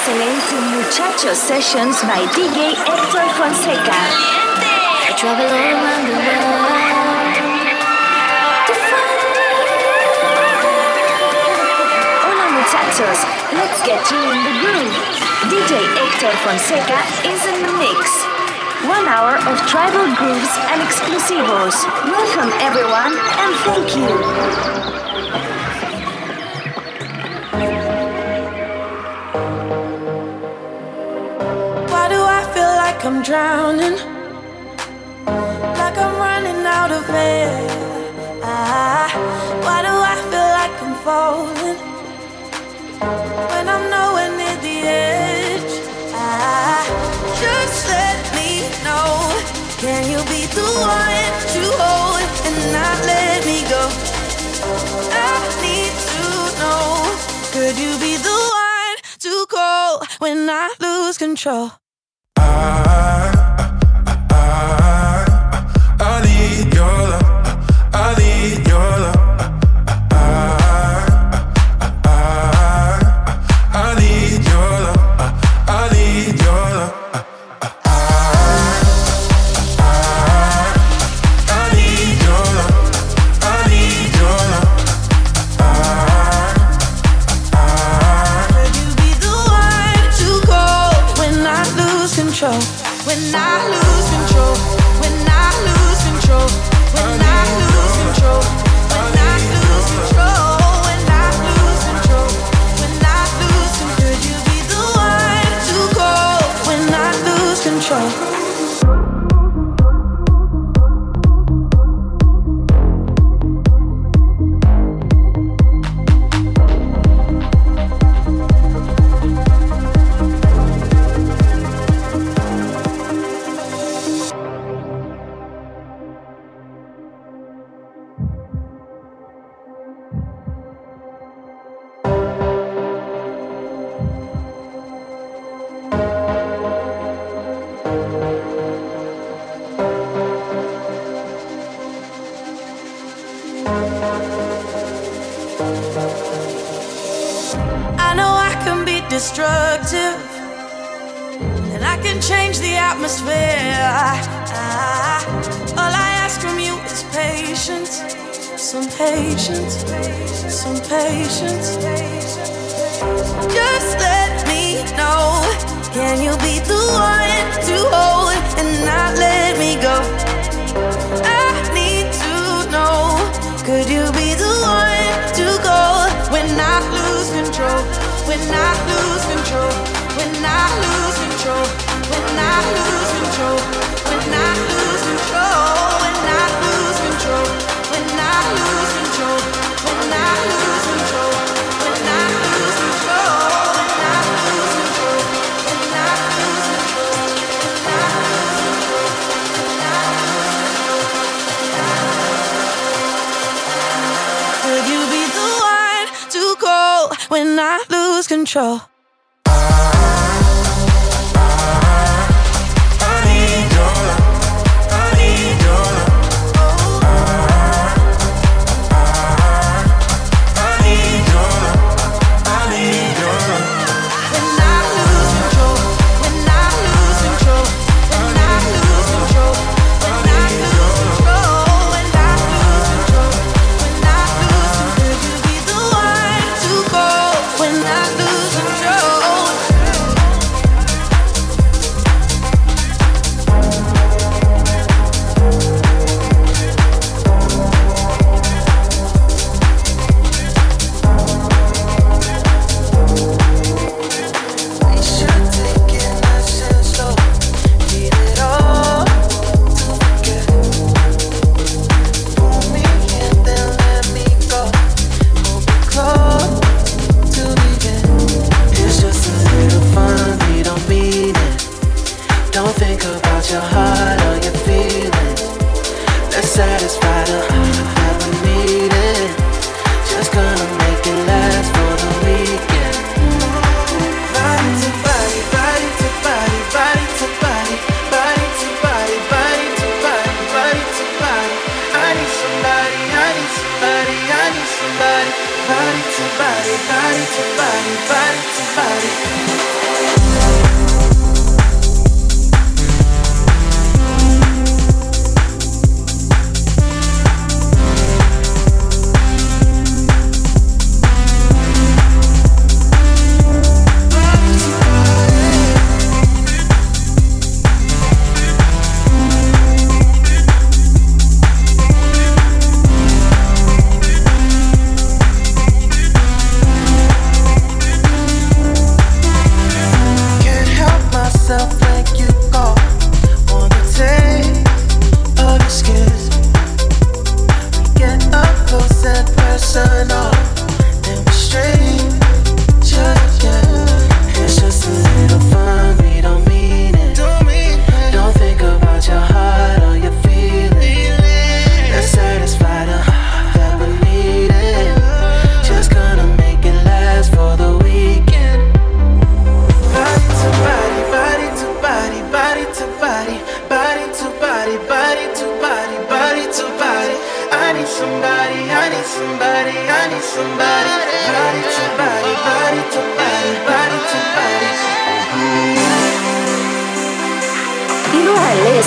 listening to Muchachos Sessions by DJ Hector Fonseca. I travel all around the world to find Hola muchachos, let's get you in the groove. DJ Hector Fonseca is in the mix. One hour of tribal grooves and exclusivos. Welcome everyone and thank you. Like I'm drowning, like I'm running out of air. Ah, why do I feel like I'm falling when I'm nowhere near the edge? Ah, just let me know. Can you be the one to hold and not let me go? I need to know. Could you be the one to call when I lose control? control. Body to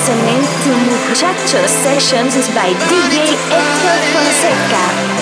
listening to Muchachos Sessions is by DJ Hector Fonseca.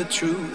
The truth.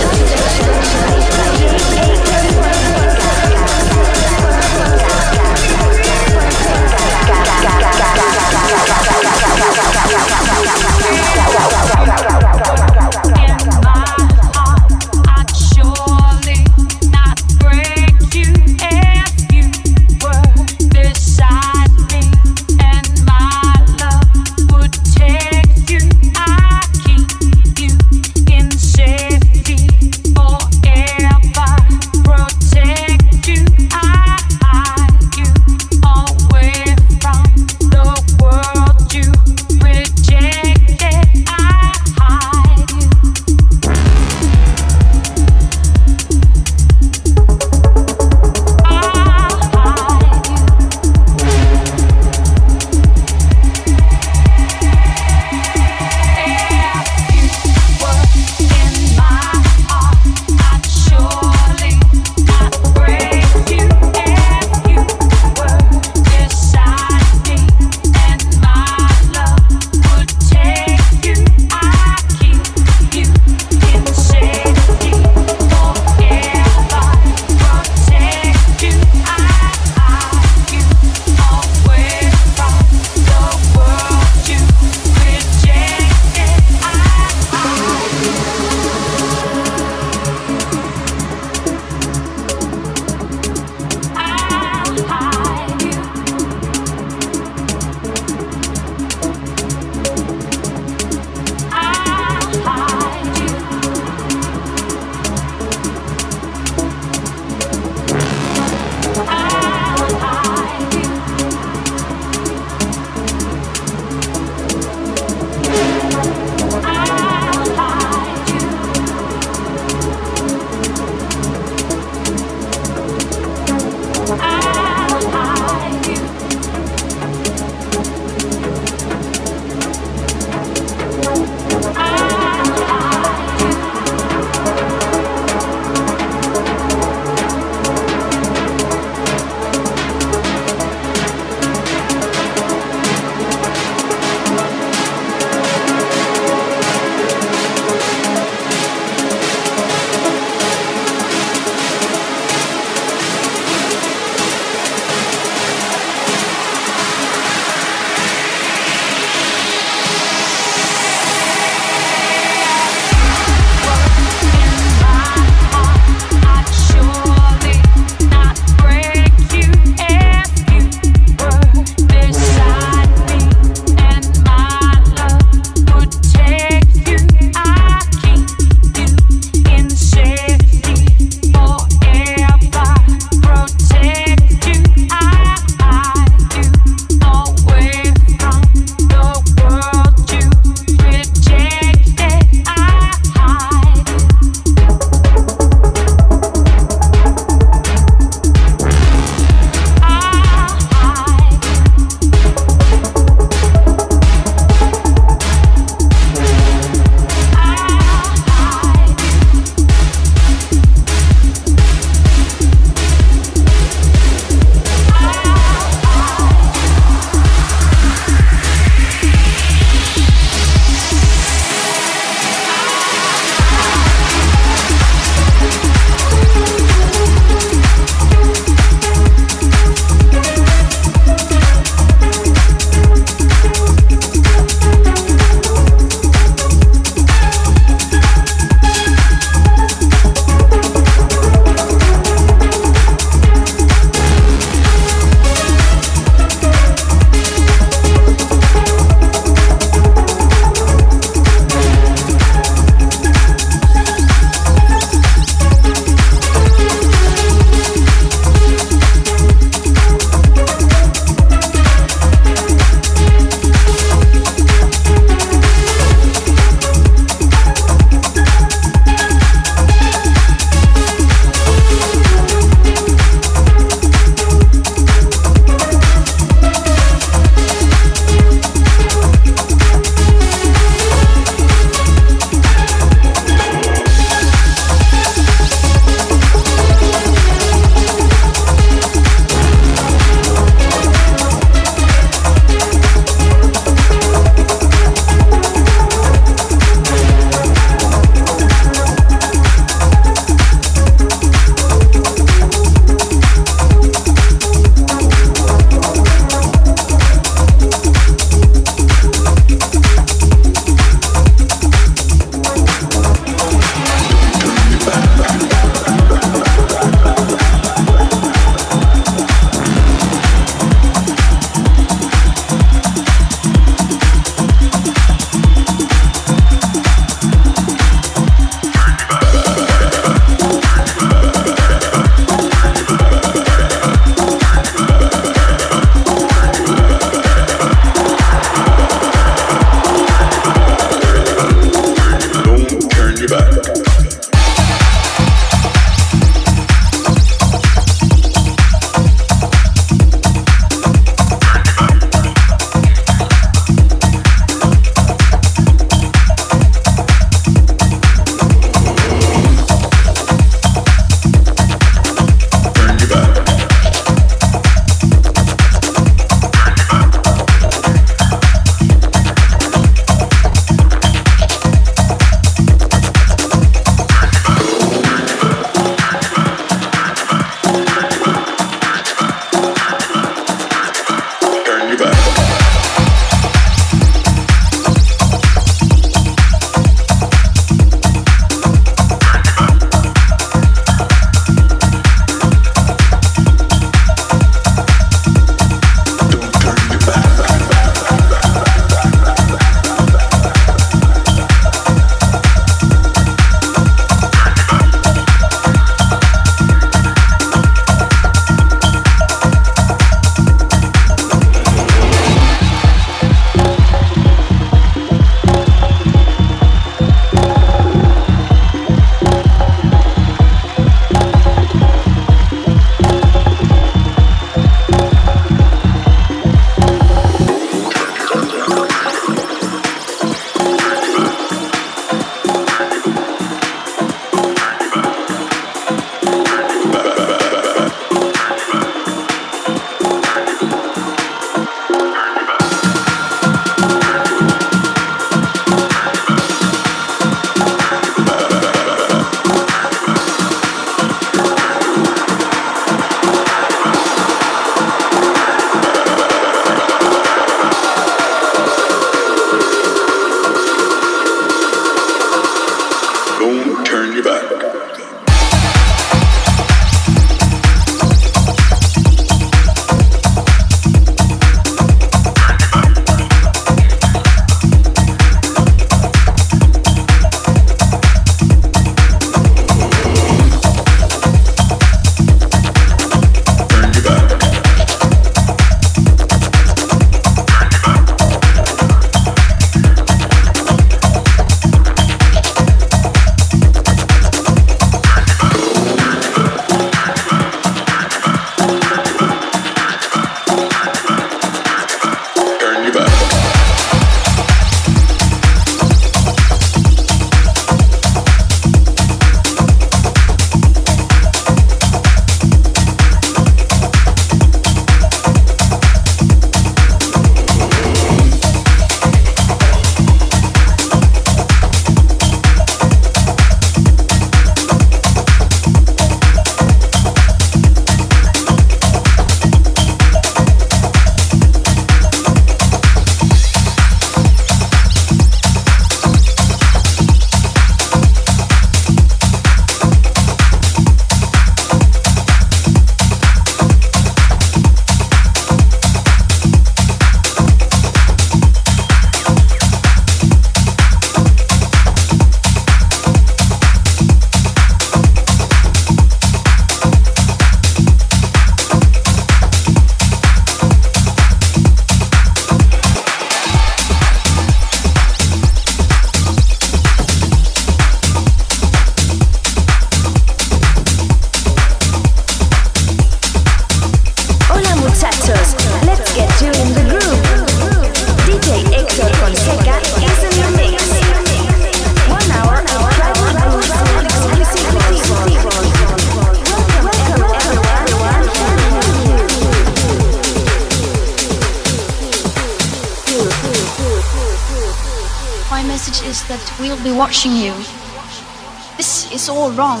Wrong.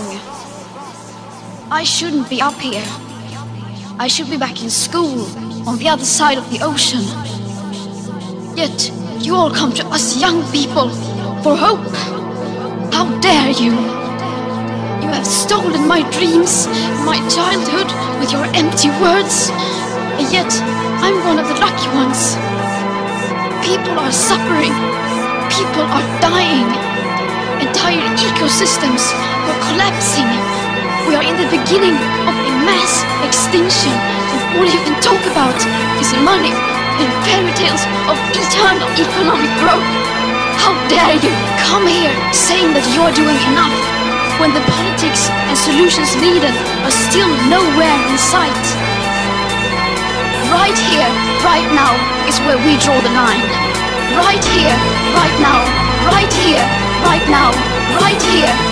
I shouldn't be up here. I should be back in school on the other side of the ocean. Yet, you all come to us young people for hope. How dare you! You have stolen my dreams, my childhood with your empty words. And yet, I'm one of the lucky ones. People are suffering. People are dying. Entire ecosystems are collapsing. We are in the beginning of a mass extinction, and all you can talk about is money and fairy tales of eternal economic growth. How dare you come here saying that you're doing enough when the politics and solutions needed are still nowhere in sight? Right here, right now is where we draw the line. Right here, right now, right here, right now, right here,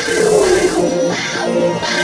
Oh, my God.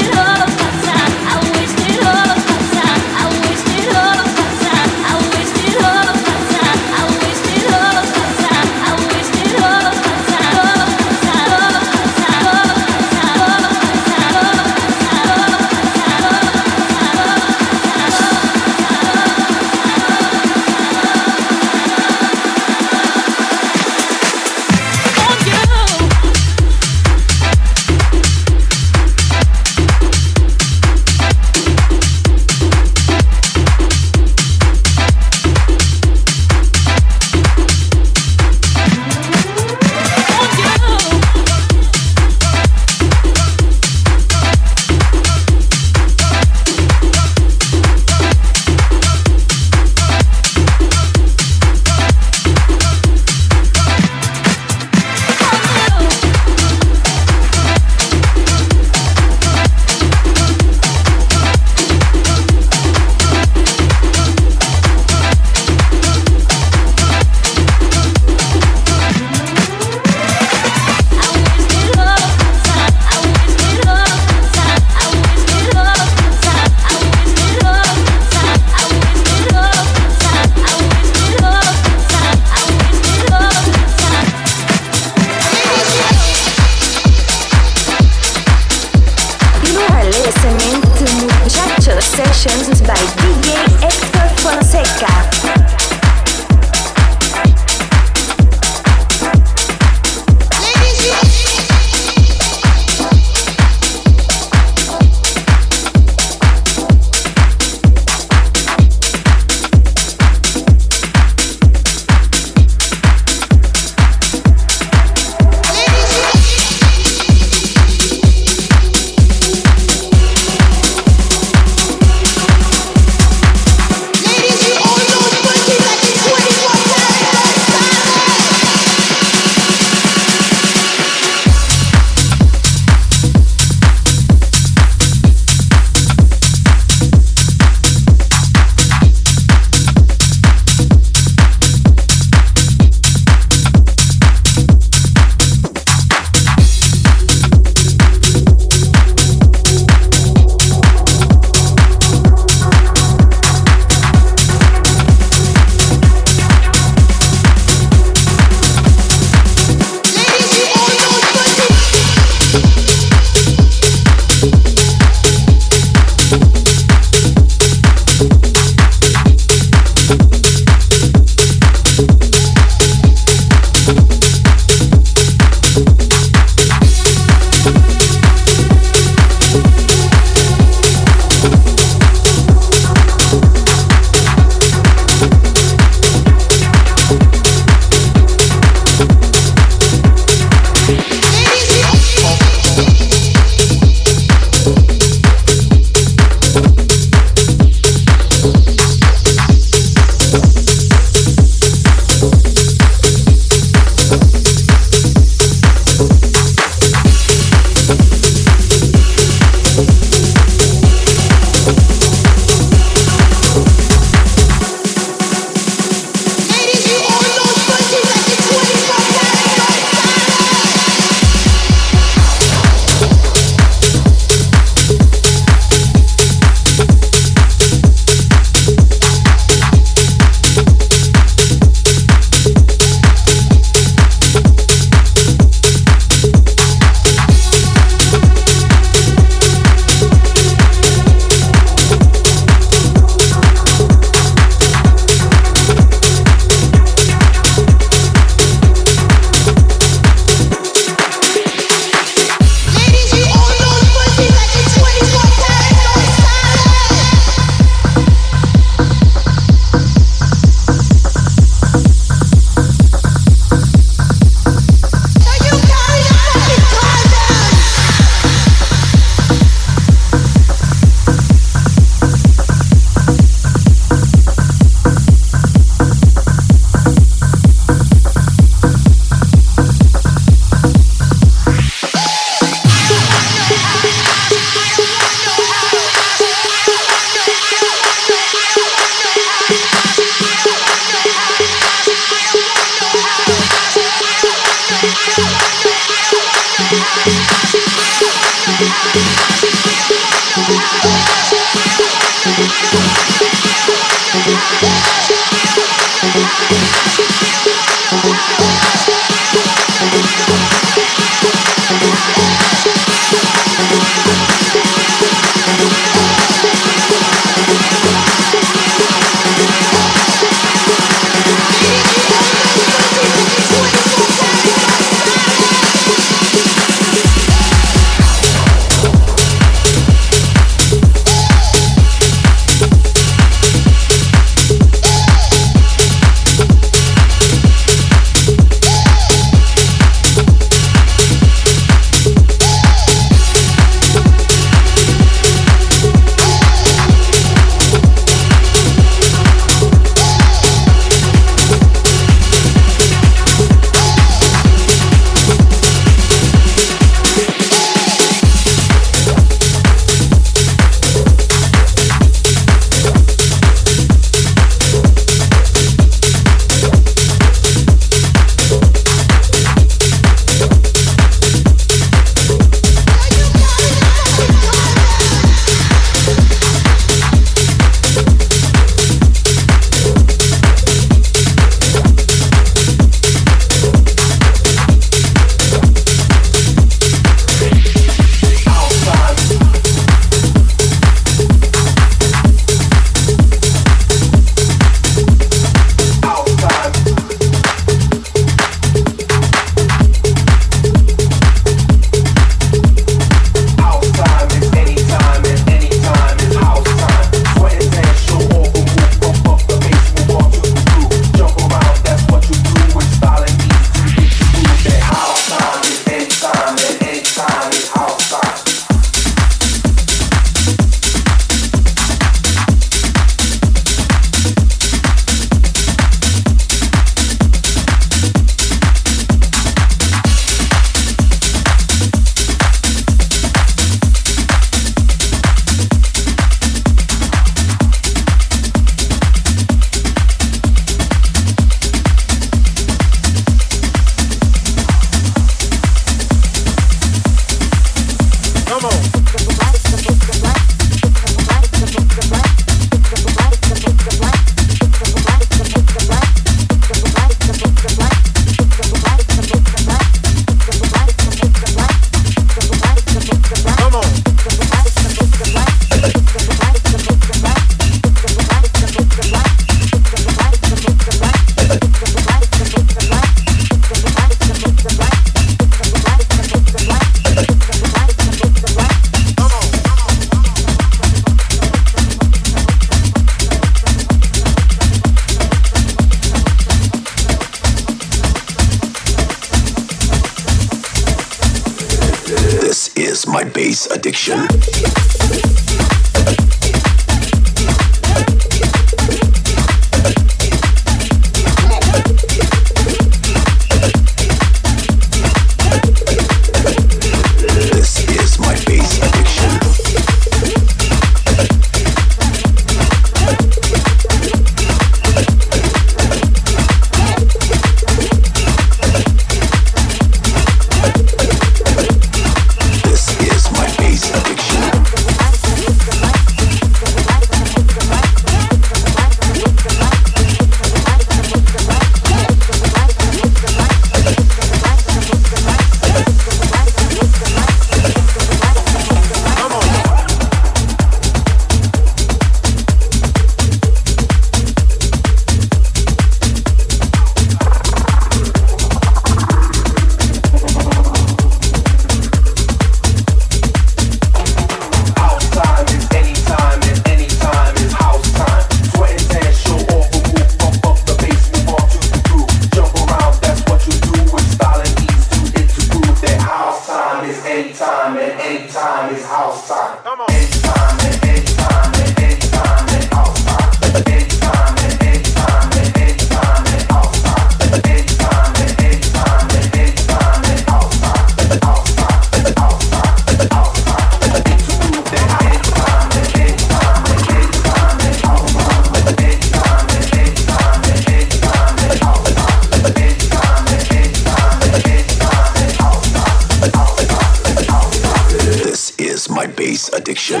base addiction.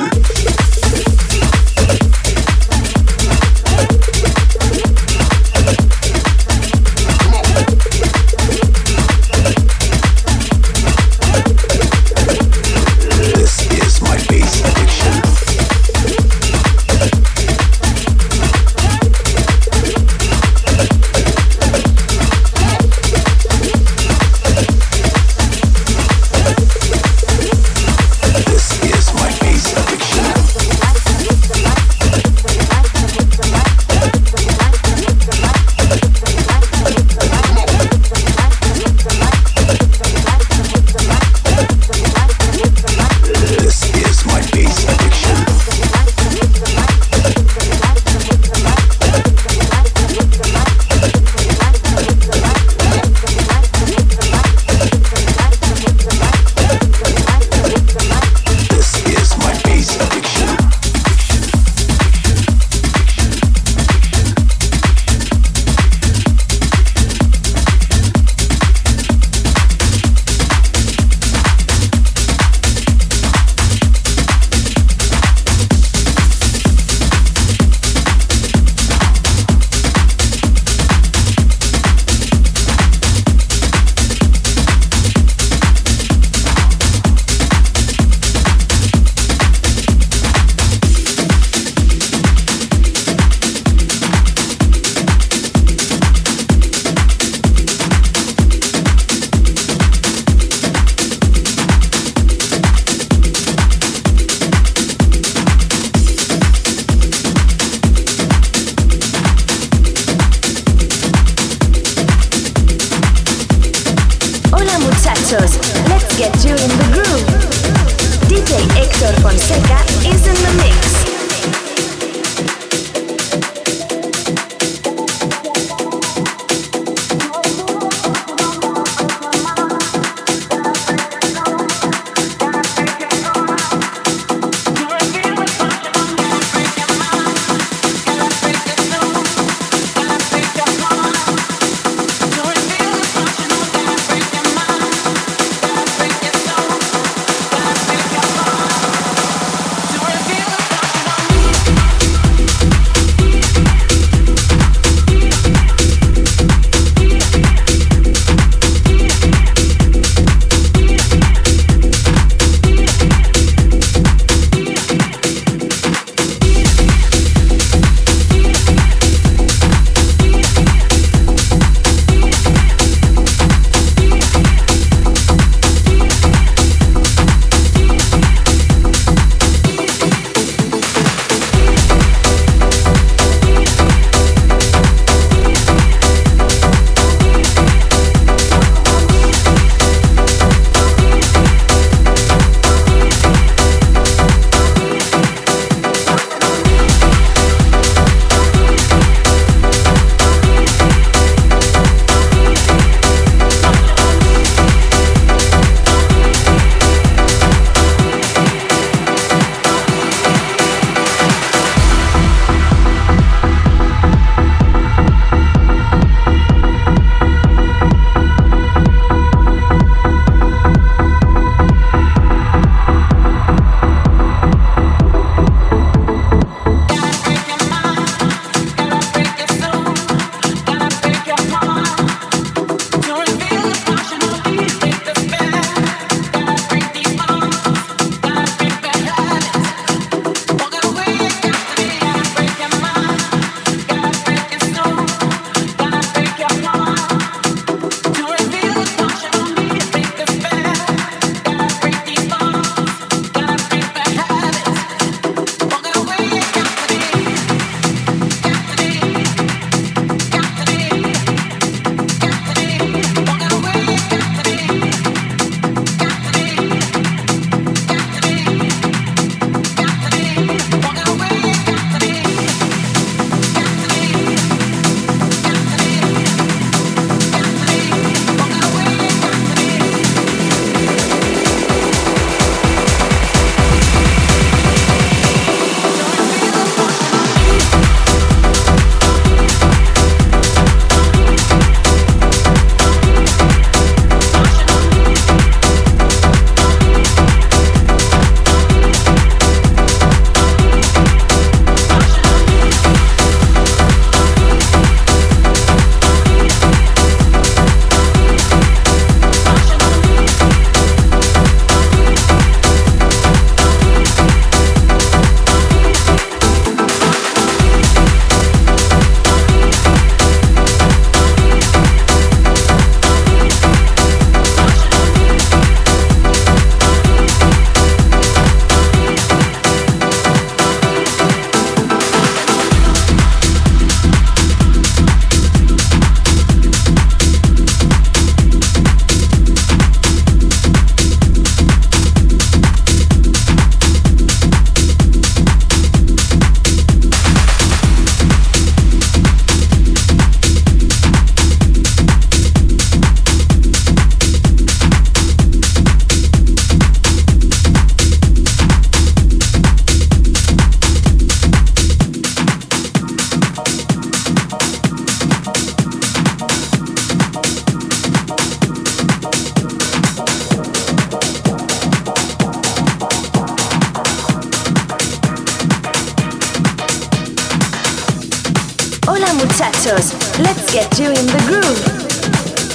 Muchachos. Let's get you in the groove.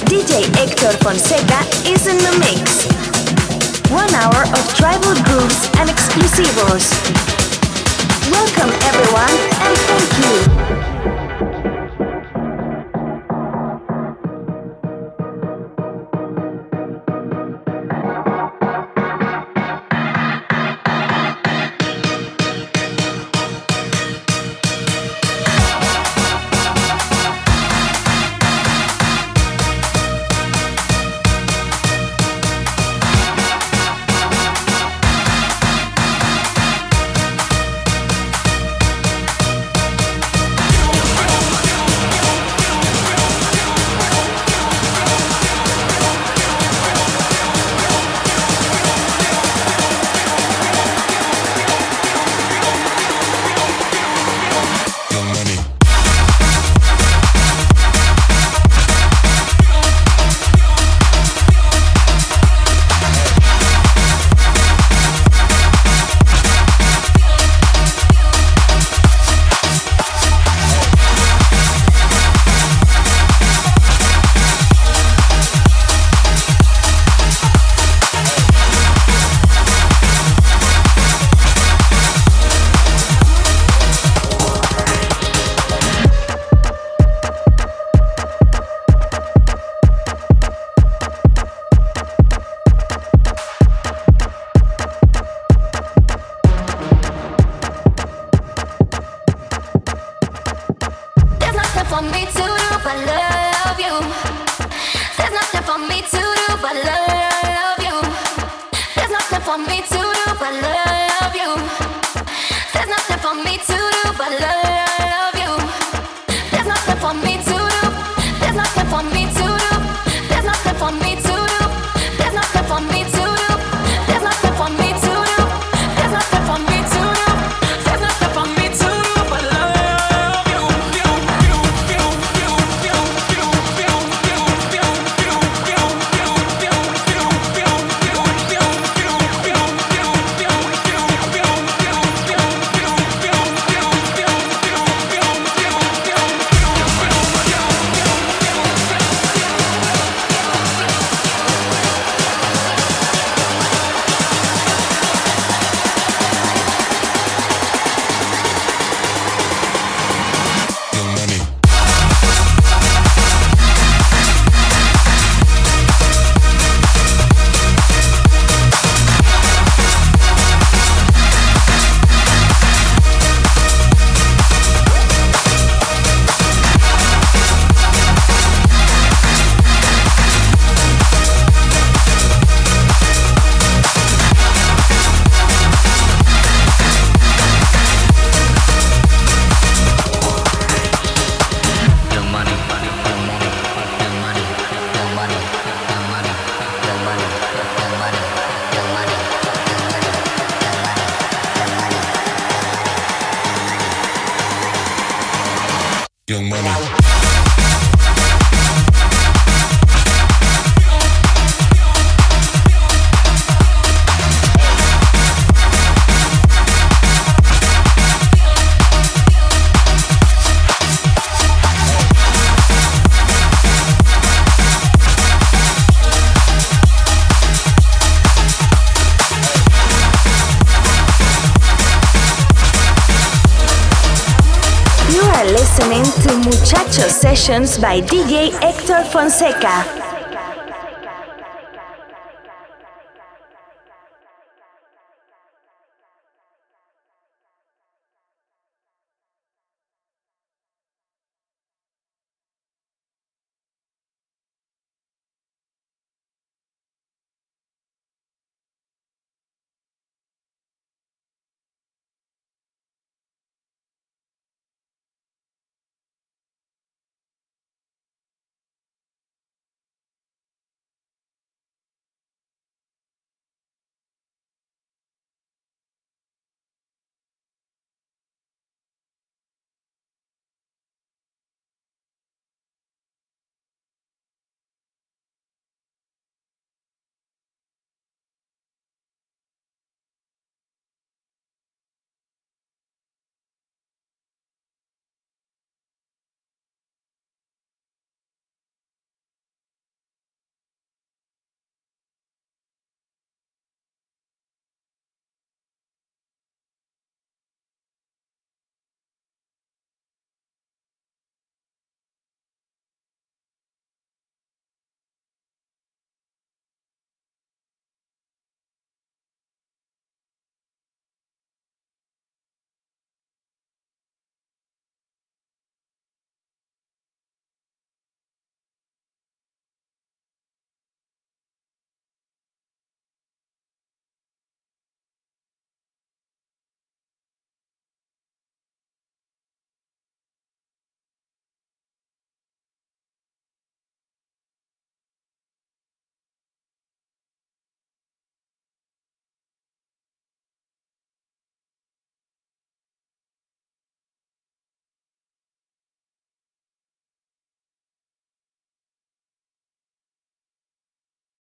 DJ Hector Fonseca is in the mix. One hour of tribal grooves and exclusivos. Welcome everyone and thank you. want me to Sessions by DJ Hector Fonseca.